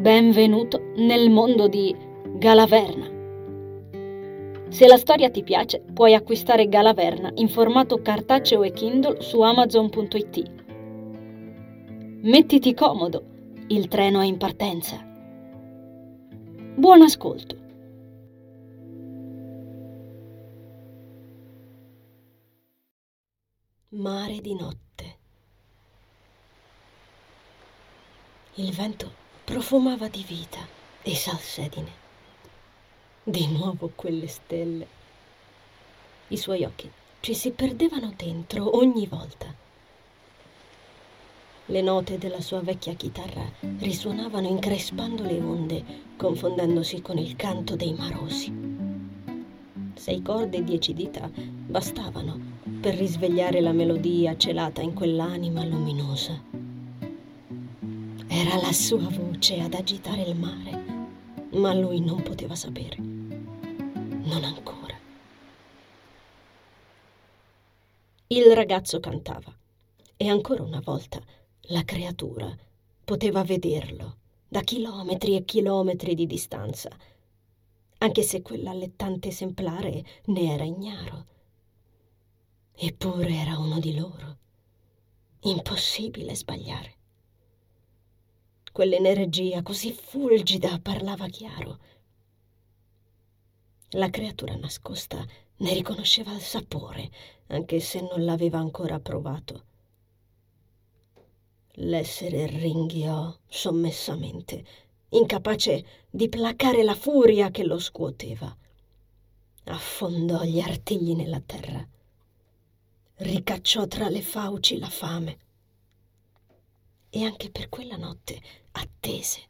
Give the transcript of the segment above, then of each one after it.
Benvenuto nel mondo di Galaverna. Se la storia ti piace, puoi acquistare Galaverna in formato cartaceo e Kindle su amazon.it. Mettiti comodo, il treno è in partenza. Buon ascolto. Mare di notte. Il vento profumava di vita e salsedine. Di nuovo quelle stelle. I suoi occhi ci si perdevano dentro ogni volta. Le note della sua vecchia chitarra risuonavano increspando le onde, confondendosi con il canto dei marosi. Sei corde e dieci dita bastavano per risvegliare la melodia celata in quell'anima luminosa. Era la sua voce ad agitare il mare, ma lui non poteva sapere. Non ancora. Il ragazzo cantava e ancora una volta la creatura poteva vederlo da chilometri e chilometri di distanza, anche se quell'allettante esemplare ne era ignaro. Eppure era uno di loro. Impossibile sbagliare. Quell'energia così fulgida parlava chiaro. La creatura nascosta ne riconosceva il sapore, anche se non l'aveva ancora provato. L'essere ringhiò sommessamente, incapace di placare la furia che lo scuoteva. Affondò gli artigli nella terra ricacciò tra le fauci la fame. E anche per quella notte attese.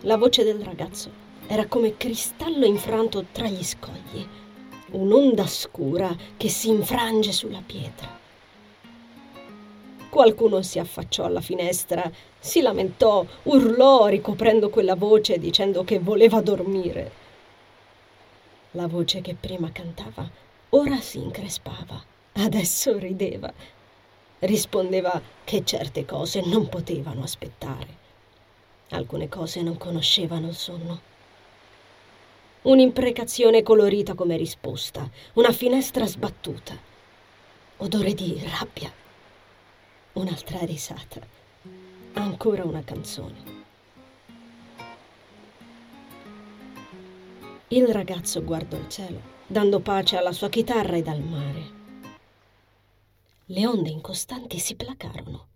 La voce del ragazzo era come cristallo infranto tra gli scogli, un'onda scura che si infrange sulla pietra. Qualcuno si affacciò alla finestra, si lamentò, urlò ricoprendo quella voce dicendo che voleva dormire. La voce che prima cantava ora si increspava, adesso rideva. Rispondeva che certe cose non potevano aspettare. Alcune cose non conoscevano il sonno. Un'imprecazione colorita come risposta, una finestra sbattuta, odore di rabbia, un'altra risata, ancora una canzone. Il ragazzo guardò il cielo dando pace alla sua chitarra ed al mare. Le onde incostanti si placarono.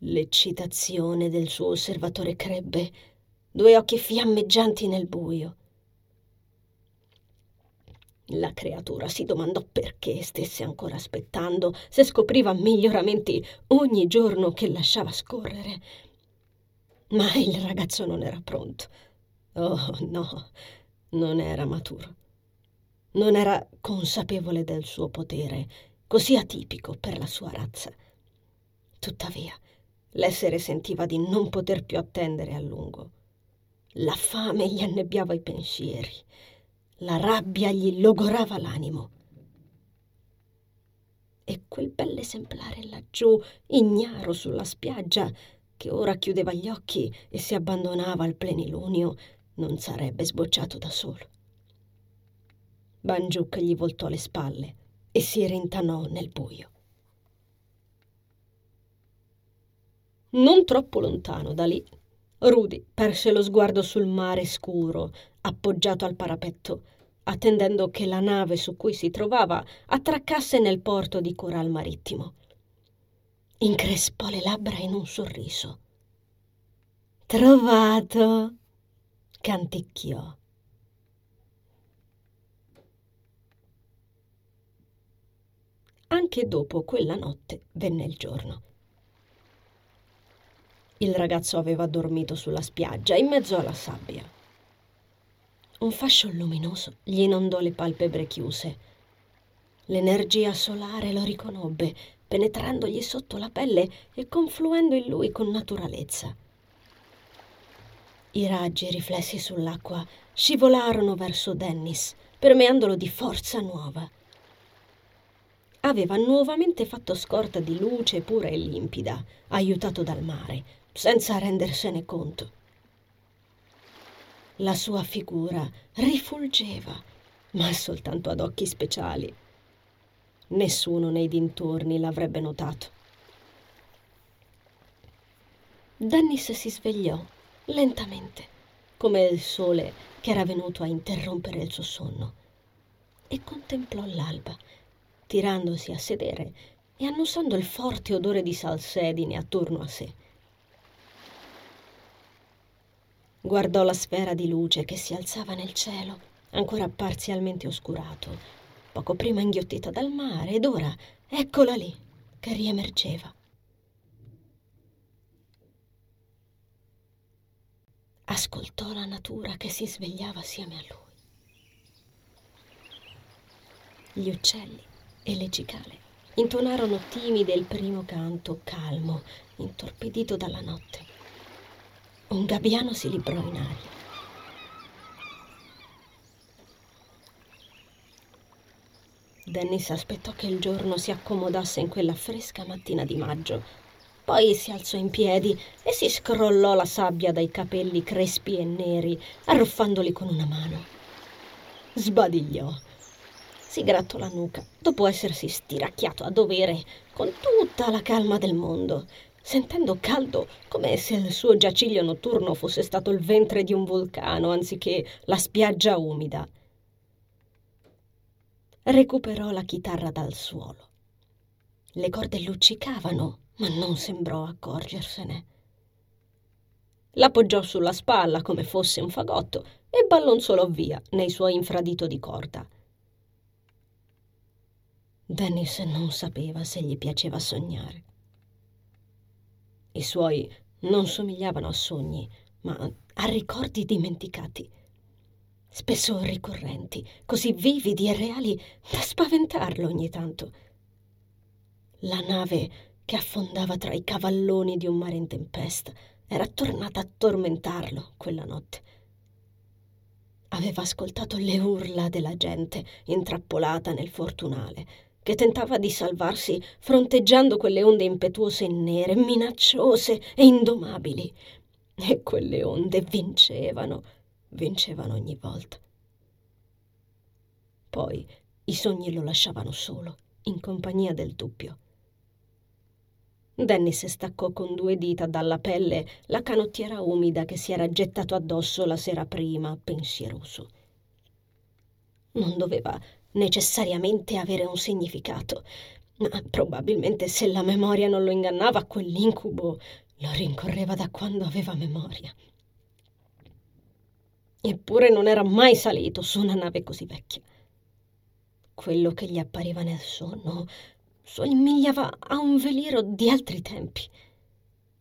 L'eccitazione del suo osservatore crebbe, due occhi fiammeggianti nel buio. La creatura si domandò perché stesse ancora aspettando, se scopriva miglioramenti ogni giorno che lasciava scorrere. Ma il ragazzo non era pronto. Oh no, non era maturo. Non era consapevole del suo potere, così atipico per la sua razza. Tuttavia, l'essere sentiva di non poter più attendere a lungo. La fame gli annebbiava i pensieri, la rabbia gli logorava l'animo. E quel bell'esemplare laggiù, ignaro sulla spiaggia, che ora chiudeva gli occhi e si abbandonava al plenilunio, non sarebbe sbocciato da solo. Banjuk gli voltò le spalle e si rintanò nel buio. Non troppo lontano da lì, Rudy perse lo sguardo sul mare scuro, appoggiato al parapetto, attendendo che la nave su cui si trovava attraccasse nel porto di Coral Marittimo. Increspò le labbra in un sorriso. Trovato! canticchiò. Anche dopo quella notte venne il giorno. Il ragazzo aveva dormito sulla spiaggia, in mezzo alla sabbia. Un fascio luminoso gli inondò le palpebre chiuse. L'energia solare lo riconobbe, penetrandogli sotto la pelle e confluendo in lui con naturalezza. I raggi riflessi sull'acqua scivolarono verso Dennis, permeandolo di forza nuova. Aveva nuovamente fatto scorta di luce pura e limpida, aiutato dal mare, senza rendersene conto. La sua figura rifulgeva, ma soltanto ad occhi speciali. Nessuno nei dintorni l'avrebbe notato. Dennis si svegliò lentamente, come il sole che era venuto a interrompere il suo sonno, e contemplò l'alba tirandosi a sedere e annusando il forte odore di salsedine attorno a sé. Guardò la sfera di luce che si alzava nel cielo, ancora parzialmente oscurato, poco prima inghiottita dal mare, ed ora eccola lì, che riemergeva. Ascoltò la natura che si svegliava assieme a lui. Gli uccelli e le cicale intonarono timide il primo canto calmo, intorpidito dalla notte. Un gabbiano si librò in aria. Dennis aspettò che il giorno si accomodasse in quella fresca mattina di maggio. Poi si alzò in piedi e si scrollò la sabbia dai capelli crespi e neri, arruffandoli con una mano. Sbadigliò si grattò la nuca, dopo essersi stiracchiato a dovere, con tutta la calma del mondo, sentendo caldo come se il suo giaciglio notturno fosse stato il ventre di un vulcano anziché la spiaggia umida. Recuperò la chitarra dal suolo. Le corde luccicavano, ma non sembrò accorgersene. L'appoggiò sulla spalla come fosse un fagotto e ballonzolò via nei suoi infradito di corda. Dennis non sapeva se gli piaceva sognare. I suoi non somigliavano a sogni, ma a ricordi dimenticati, spesso ricorrenti, così vividi e reali da spaventarlo ogni tanto. La nave che affondava tra i cavalloni di un mare in tempesta era tornata a tormentarlo quella notte. Aveva ascoltato le urla della gente intrappolata nel fortunale, che tentava di salvarsi fronteggiando quelle onde impetuose e nere, minacciose e indomabili. E quelle onde vincevano, vincevano ogni volta. Poi i sogni lo lasciavano solo, in compagnia del dubbio. Dennis staccò con due dita dalla pelle la canottiera umida che si era gettato addosso la sera prima, pensieroso. Non doveva necessariamente avere un significato, ma probabilmente se la memoria non lo ingannava, quell'incubo lo rincorreva da quando aveva memoria. Eppure non era mai salito su una nave così vecchia. Quello che gli appariva nel sonno somigliava a un veliero di altri tempi.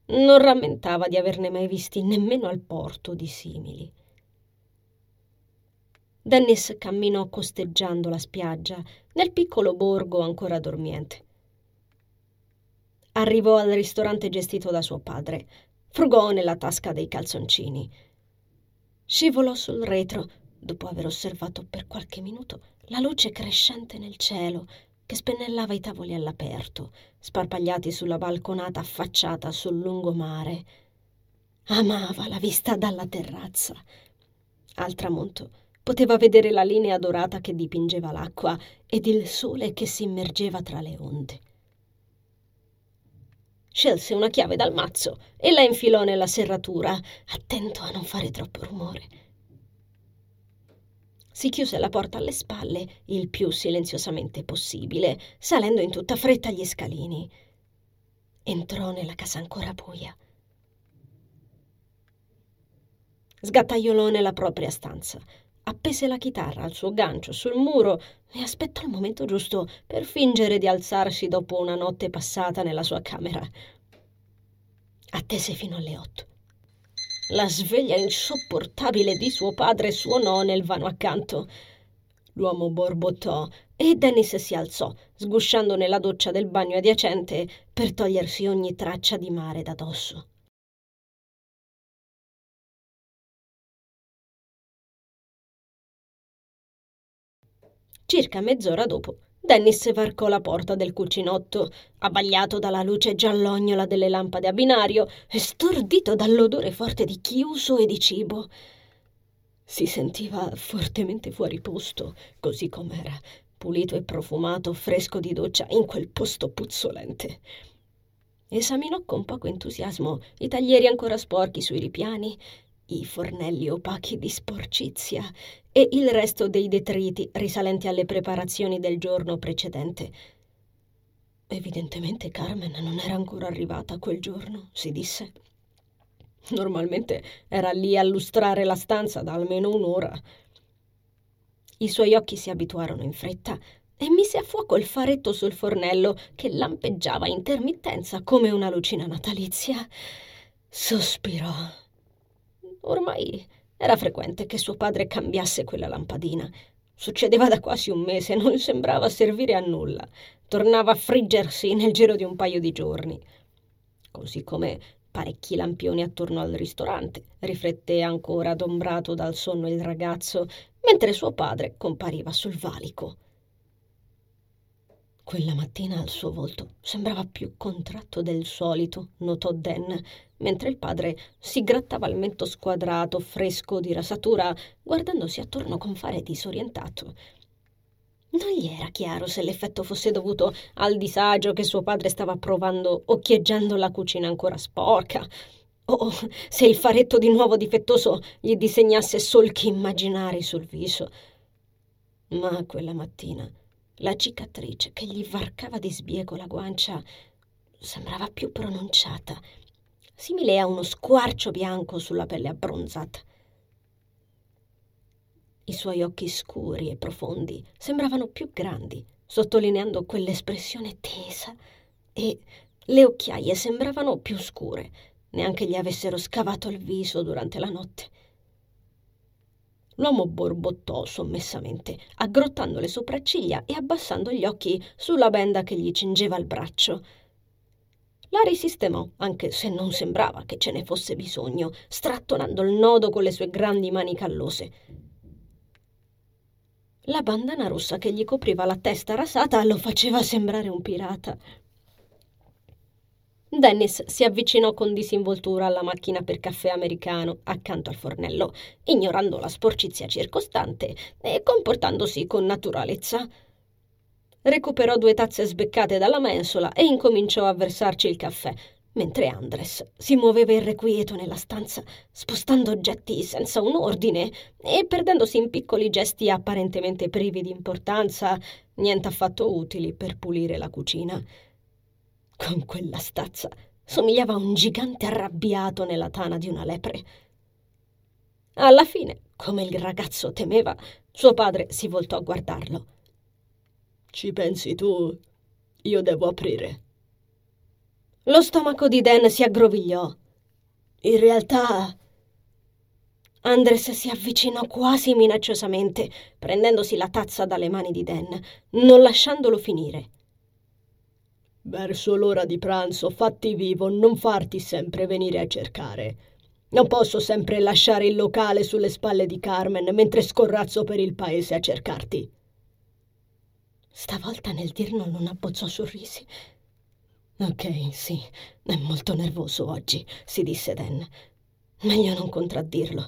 Non rammentava di averne mai visti nemmeno al porto di simili. Dennis camminò costeggiando la spiaggia nel piccolo borgo ancora dormiente. Arrivò al ristorante gestito da suo padre. Frugò nella tasca dei calzoncini. Scivolò sul retro, dopo aver osservato per qualche minuto la luce crescente nel cielo che spennellava i tavoli all'aperto, sparpagliati sulla balconata affacciata sul lungomare. Amava la vista dalla terrazza. Al tramonto Poteva vedere la linea dorata che dipingeva l'acqua ed il sole che si immergeva tra le onde. Scelse una chiave dal mazzo e la infilò nella serratura, attento a non fare troppo rumore. Si chiuse la porta alle spalle il più silenziosamente possibile, salendo in tutta fretta gli scalini. Entrò nella casa ancora buia. Sgattaiolò nella propria stanza appese la chitarra al suo gancio sul muro e aspettò il momento giusto per fingere di alzarsi dopo una notte passata nella sua camera. Attese fino alle otto. La sveglia insopportabile di suo padre suonò nel vano accanto. L'uomo borbottò e Dennis si alzò, sgusciando nella doccia del bagno adiacente per togliersi ogni traccia di mare da dosso. Circa mezz'ora dopo Dennis varcò la porta del cucinotto, abbagliato dalla luce giallognola delle lampade a binario e stordito dall'odore forte di chiuso e di cibo. Si sentiva fortemente fuori posto, così com'era, pulito e profumato, fresco di doccia in quel posto puzzolente. Esaminò con poco entusiasmo i taglieri ancora sporchi sui ripiani, i fornelli opachi di sporcizia e il resto dei detriti risalenti alle preparazioni del giorno precedente. Evidentemente Carmen non era ancora arrivata quel giorno, si disse. Normalmente era lì a lustrare la stanza da almeno un'ora. I suoi occhi si abituarono in fretta e mise a fuoco il faretto sul fornello che lampeggiava a intermittenza come una lucina natalizia. Sospirò. Ormai era frequente che suo padre cambiasse quella lampadina. Succedeva da quasi un mese, non sembrava servire a nulla. Tornava a friggersi nel giro di un paio di giorni. Così come parecchi lampioni attorno al ristorante, rifletté ancora adombrato dal sonno il ragazzo, mentre suo padre compariva sul valico. Quella mattina il suo volto sembrava più contratto del solito, notò Dan, mentre il padre si grattava il mento squadrato, fresco di rasatura, guardandosi attorno con fare disorientato. Non gli era chiaro se l'effetto fosse dovuto al disagio che suo padre stava provando occhieggiando la cucina ancora sporca, o se il faretto di nuovo difettoso gli disegnasse solchi immaginari sul viso. Ma quella mattina la cicatrice che gli varcava di sbiego la guancia sembrava più pronunciata, simile a uno squarcio bianco sulla pelle abbronzata. I suoi occhi scuri e profondi sembravano più grandi, sottolineando quell'espressione tesa, e le occhiaie sembravano più scure, neanche gli avessero scavato il viso durante la notte. L'uomo borbottò sommessamente, aggrottando le sopracciglia e abbassando gli occhi sulla benda che gli cingeva il braccio. La risistemò, anche se non sembrava che ce ne fosse bisogno, strattonando il nodo con le sue grandi mani callose. La bandana rossa che gli copriva la testa rasata lo faceva sembrare un pirata. Dennis si avvicinò con disinvoltura alla macchina per caffè americano accanto al fornello, ignorando la sporcizia circostante e comportandosi con naturalezza. Recuperò due tazze sbeccate dalla mensola e incominciò a versarci il caffè, mentre Andres si muoveva irrequieto nella stanza, spostando oggetti senza un ordine e perdendosi in piccoli gesti apparentemente privi di importanza, niente affatto utili per pulire la cucina. Con quella stazza somigliava a un gigante arrabbiato nella tana di una lepre. Alla fine, come il ragazzo temeva, suo padre si voltò a guardarlo. Ci pensi tu? Io devo aprire. Lo stomaco di Dan si aggrovigliò. In realtà. Andres si avvicinò quasi minacciosamente, prendendosi la tazza dalle mani di Dan, non lasciandolo finire. Verso l'ora di pranzo fatti vivo, non farti sempre venire a cercare. Non posso sempre lasciare il locale sulle spalle di Carmen mentre scorrazzo per il paese a cercarti. Stavolta nel dirlo non abbozzò sorrisi. Ok, sì, è molto nervoso oggi, si disse Dan. Meglio non contraddirlo.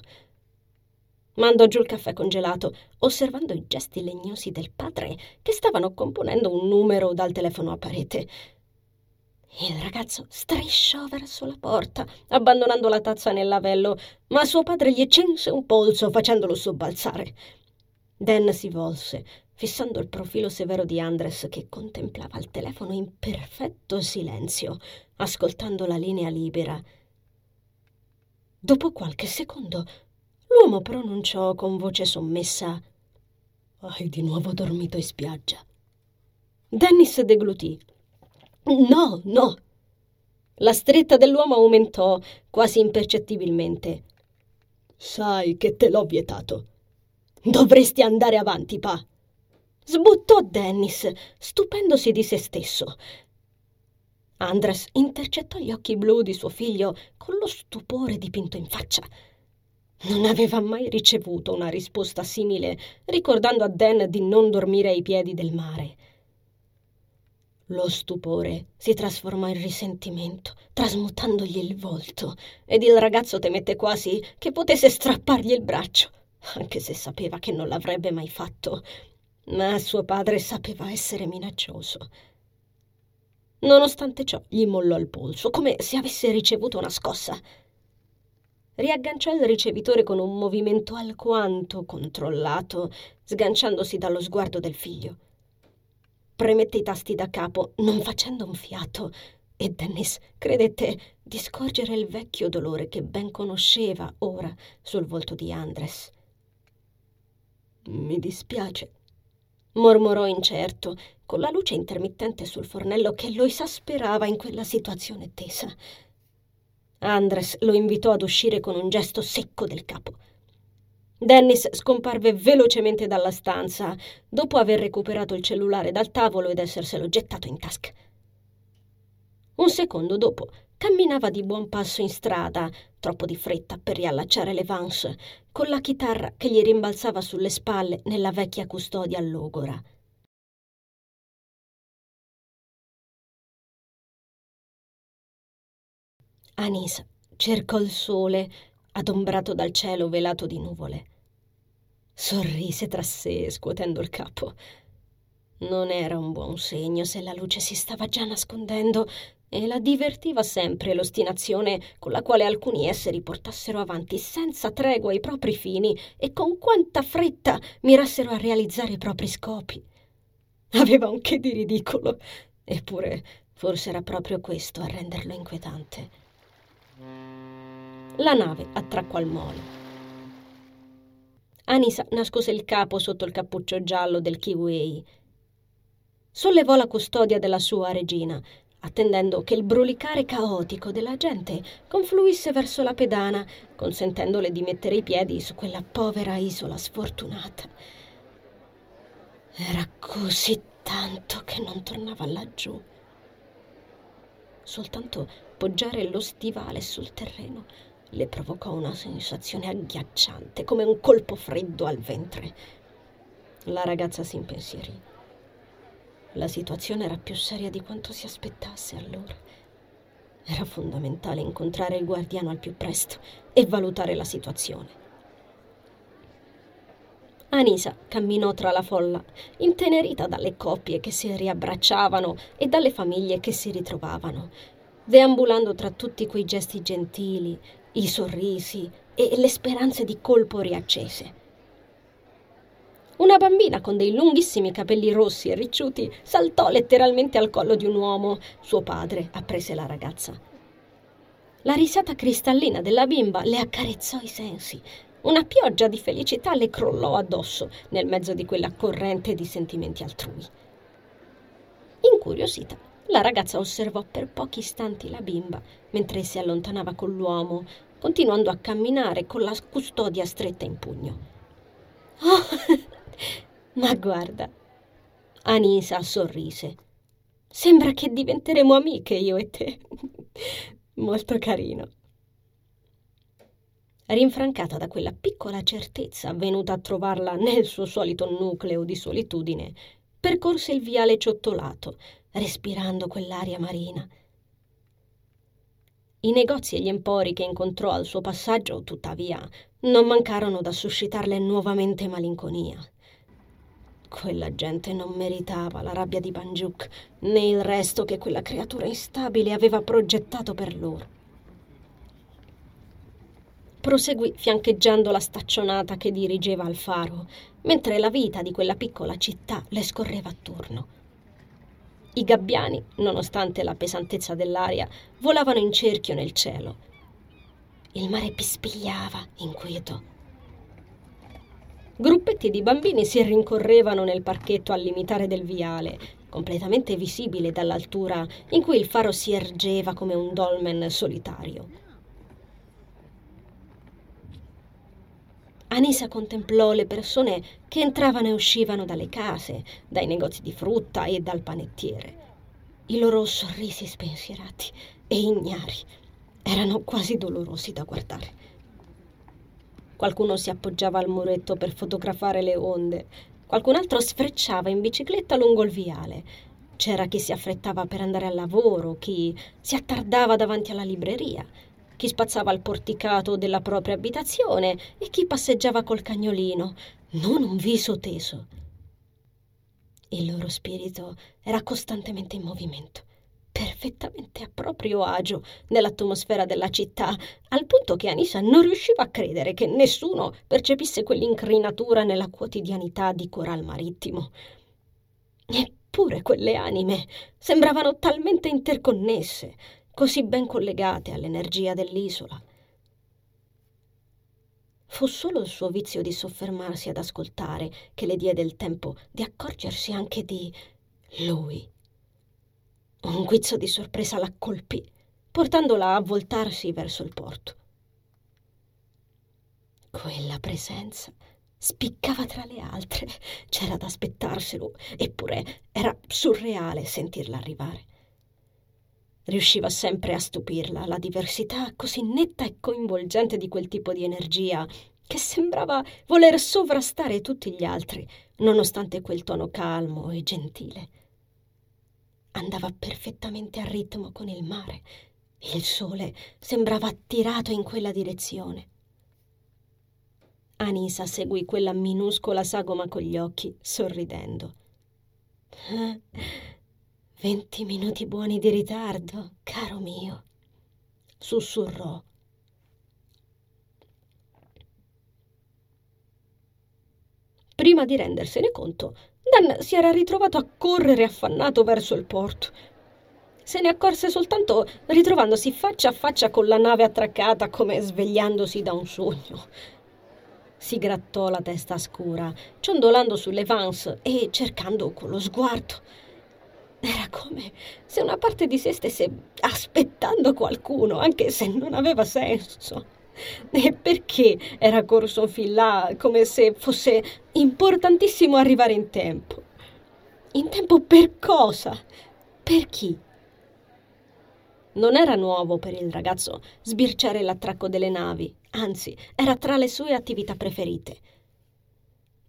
Mandò giù il caffè congelato, osservando i gesti legnosi del padre che stavano componendo un numero dal telefono a parete. Il ragazzo strisciò verso la porta, abbandonando la tazza nel lavello, ma suo padre gli cinse un polso facendolo sobbalzare. Dan si volse, fissando il profilo severo di Andres che contemplava il telefono in perfetto silenzio, ascoltando la linea libera. Dopo qualche secondo L'uomo pronunciò con voce sommessa Hai di nuovo dormito in spiaggia. Dennis deglutì. No, no. La stretta dell'uomo aumentò quasi impercettibilmente. Sai che te l'ho vietato. Dovresti andare avanti, pa. Sbuttò Dennis, stupendosi di se stesso. Andres intercettò gli occhi blu di suo figlio con lo stupore dipinto in faccia. Non aveva mai ricevuto una risposta simile, ricordando a Dan di non dormire ai piedi del mare. Lo stupore si trasformò in risentimento, trasmutandogli il volto, ed il ragazzo temette quasi che potesse strappargli il braccio, anche se sapeva che non l'avrebbe mai fatto. Ma suo padre sapeva essere minaccioso. Nonostante ciò, gli mollò il polso, come se avesse ricevuto una scossa. Riagganciò il ricevitore con un movimento alquanto controllato, sganciandosi dallo sguardo del figlio. Premette i tasti da capo, non facendo un fiato, e Dennis credette di scorgere il vecchio dolore che ben conosceva ora sul volto di Andres. Mi dispiace, mormorò incerto, con la luce intermittente sul fornello che lo esasperava in quella situazione tesa. Andres lo invitò ad uscire con un gesto secco del capo. Dennis scomparve velocemente dalla stanza dopo aver recuperato il cellulare dal tavolo ed esserselo gettato in tasca. Un secondo dopo camminava di buon passo in strada, troppo di fretta per riallacciare le vans, con la chitarra che gli rimbalzava sulle spalle nella vecchia custodia all'ogora. Anisa cercò il sole adombrato dal cielo velato di nuvole. Sorrise tra sé, scuotendo il capo. Non era un buon segno se la luce si stava già nascondendo e la divertiva sempre l'ostinazione con la quale alcuni esseri portassero avanti senza tregua i propri fini e con quanta fretta mirassero a realizzare i propri scopi. Aveva un che di ridicolo, eppure forse era proprio questo a renderlo inquietante. La nave attraccò al molo. Anisa nascose il capo sotto il cappuccio giallo del Kiwi. Sollevò la custodia della sua regina, attendendo che il brulicare caotico della gente confluisse verso la pedana, consentendole di mettere i piedi su quella povera isola sfortunata. Era così tanto che non tornava laggiù. Soltanto poggiare lo stivale sul terreno le provocò una sensazione agghiacciante, come un colpo freddo al ventre. La ragazza si impensierì. La situazione era più seria di quanto si aspettasse allora. Era fondamentale incontrare il guardiano al più presto e valutare la situazione. Anisa camminò tra la folla, intenerita dalle coppie che si riabbracciavano e dalle famiglie che si ritrovavano, deambulando tra tutti quei gesti gentili, i sorrisi e le speranze di colpo riaccese. Una bambina con dei lunghissimi capelli rossi e ricciuti saltò letteralmente al collo di un uomo. Suo padre apprese la ragazza. La risata cristallina della bimba le accarezzò i sensi. Una pioggia di felicità le crollò addosso nel mezzo di quella corrente di sentimenti altrui. Incuriosita, la ragazza osservò per pochi istanti la bimba mentre si allontanava con l'uomo, continuando a camminare con la custodia stretta in pugno. Oh, ma guarda, Anisa sorrise. Sembra che diventeremo amiche io e te. Molto carino. Rinfrancata da quella piccola certezza venuta a trovarla nel suo solito nucleo di solitudine, percorse il viale ciottolato, respirando quell'aria marina i negozi e gli empori che incontrò al suo passaggio, tuttavia, non mancarono da suscitarle nuovamente malinconia. Quella gente non meritava la rabbia di Banjuk né il resto che quella creatura instabile aveva progettato per loro. Proseguì fiancheggiando la staccionata che dirigeva al faro, mentre la vita di quella piccola città le scorreva attorno. I gabbiani, nonostante la pesantezza dell'aria, volavano in cerchio nel cielo. Il mare pispigliava, inquieto. Gruppetti di bambini si rincorrevano nel parchetto al limitare del viale, completamente visibile dall'altura in cui il faro si ergeva come un dolmen solitario. Anisa contemplò le persone che entravano e uscivano dalle case, dai negozi di frutta e dal panettiere. I loro sorrisi spensierati e ignari erano quasi dolorosi da guardare. Qualcuno si appoggiava al muretto per fotografare le onde, qualcun altro sfrecciava in bicicletta lungo il viale. C'era chi si affrettava per andare al lavoro, chi si attardava davanti alla libreria, chi spazzava al porticato della propria abitazione e chi passeggiava col cagnolino, non un viso teso. Il loro spirito era costantemente in movimento, perfettamente a proprio agio nell'atmosfera della città, al punto che Anisa non riusciva a credere che nessuno percepisse quell'incrinatura nella quotidianità di Coral Marittimo. Eppure quelle anime sembravano talmente interconnesse, così ben collegate all'energia dell'isola. Fu solo il suo vizio di soffermarsi ad ascoltare che le diede il tempo di accorgersi anche di lui. Un guizzo di sorpresa la colpì, portandola a voltarsi verso il porto. Quella presenza spiccava tra le altre, c'era da aspettarselo, eppure era surreale sentirla arrivare. Riusciva sempre a stupirla la diversità così netta e coinvolgente di quel tipo di energia che sembrava voler sovrastare tutti gli altri, nonostante quel tono calmo e gentile. Andava perfettamente a ritmo con il mare. Il sole sembrava attirato in quella direzione. Anisa seguì quella minuscola sagoma con gli occhi, sorridendo. Venti minuti buoni di ritardo, caro mio, sussurrò. Prima di rendersene conto, Dan si era ritrovato a correre affannato verso il porto. Se ne accorse soltanto ritrovandosi faccia a faccia con la nave attraccata come svegliandosi da un sogno. Si grattò la testa scura, ciondolando sulle vans e cercando con lo sguardo era come se una parte di sé stesse aspettando qualcuno, anche se non aveva senso. E perché era corso fin là come se fosse importantissimo arrivare in tempo? In tempo per cosa? Per chi? Non era nuovo per il ragazzo sbirciare l'attracco delle navi, anzi, era tra le sue attività preferite.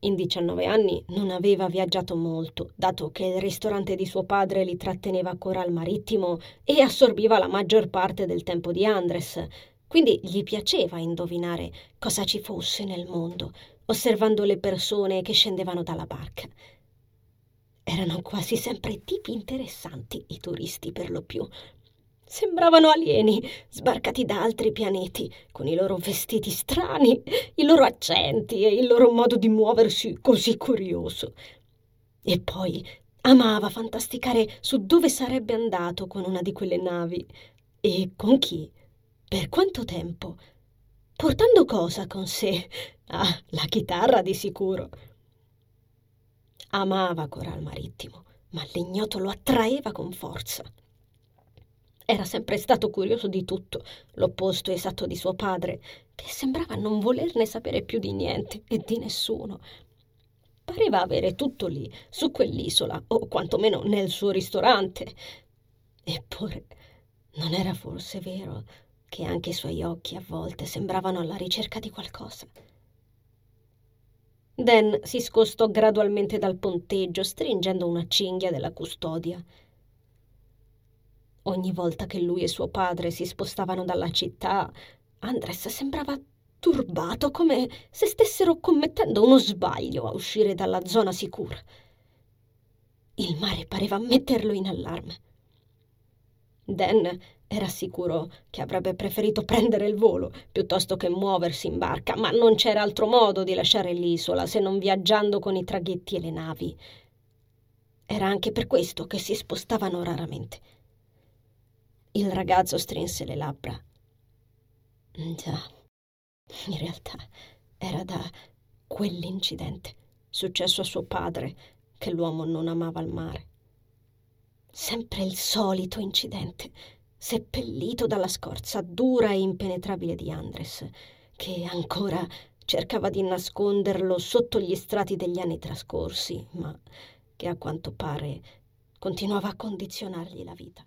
In 19 anni non aveva viaggiato molto, dato che il ristorante di suo padre li tratteneva a Coral Marittimo e assorbiva la maggior parte del tempo di Andres, quindi gli piaceva indovinare cosa ci fosse nel mondo, osservando le persone che scendevano dalla barca. Erano quasi sempre tipi interessanti i turisti per lo più, Sembravano alieni, sbarcati da altri pianeti, con i loro vestiti strani, i loro accenti e il loro modo di muoversi così curioso. E poi amava fantasticare su dove sarebbe andato con una di quelle navi e con chi, per quanto tempo, portando cosa con sé? Ah, la chitarra di sicuro. Amava Coral Marittimo, ma l'ignoto lo attraeva con forza. Era sempre stato curioso di tutto, l'opposto esatto di suo padre, che sembrava non volerne sapere più di niente e di nessuno. Pareva avere tutto lì, su quell'isola, o quantomeno nel suo ristorante. Eppure non era forse vero che anche i suoi occhi a volte sembravano alla ricerca di qualcosa. Dan si scostò gradualmente dal ponteggio, stringendo una cinghia della custodia. Ogni volta che lui e suo padre si spostavano dalla città, Andres sembrava turbato, come se stessero commettendo uno sbaglio a uscire dalla zona sicura. Il mare pareva metterlo in allarme. Dan era sicuro che avrebbe preferito prendere il volo piuttosto che muoversi in barca, ma non c'era altro modo di lasciare l'isola se non viaggiando con i traghetti e le navi. Era anche per questo che si spostavano raramente. Il ragazzo strinse le labbra. Già, in realtà era da quell'incidente successo a suo padre che l'uomo non amava il mare. Sempre il solito incidente, seppellito dalla scorza dura e impenetrabile di Andres, che ancora cercava di nasconderlo sotto gli strati degli anni trascorsi, ma che a quanto pare continuava a condizionargli la vita.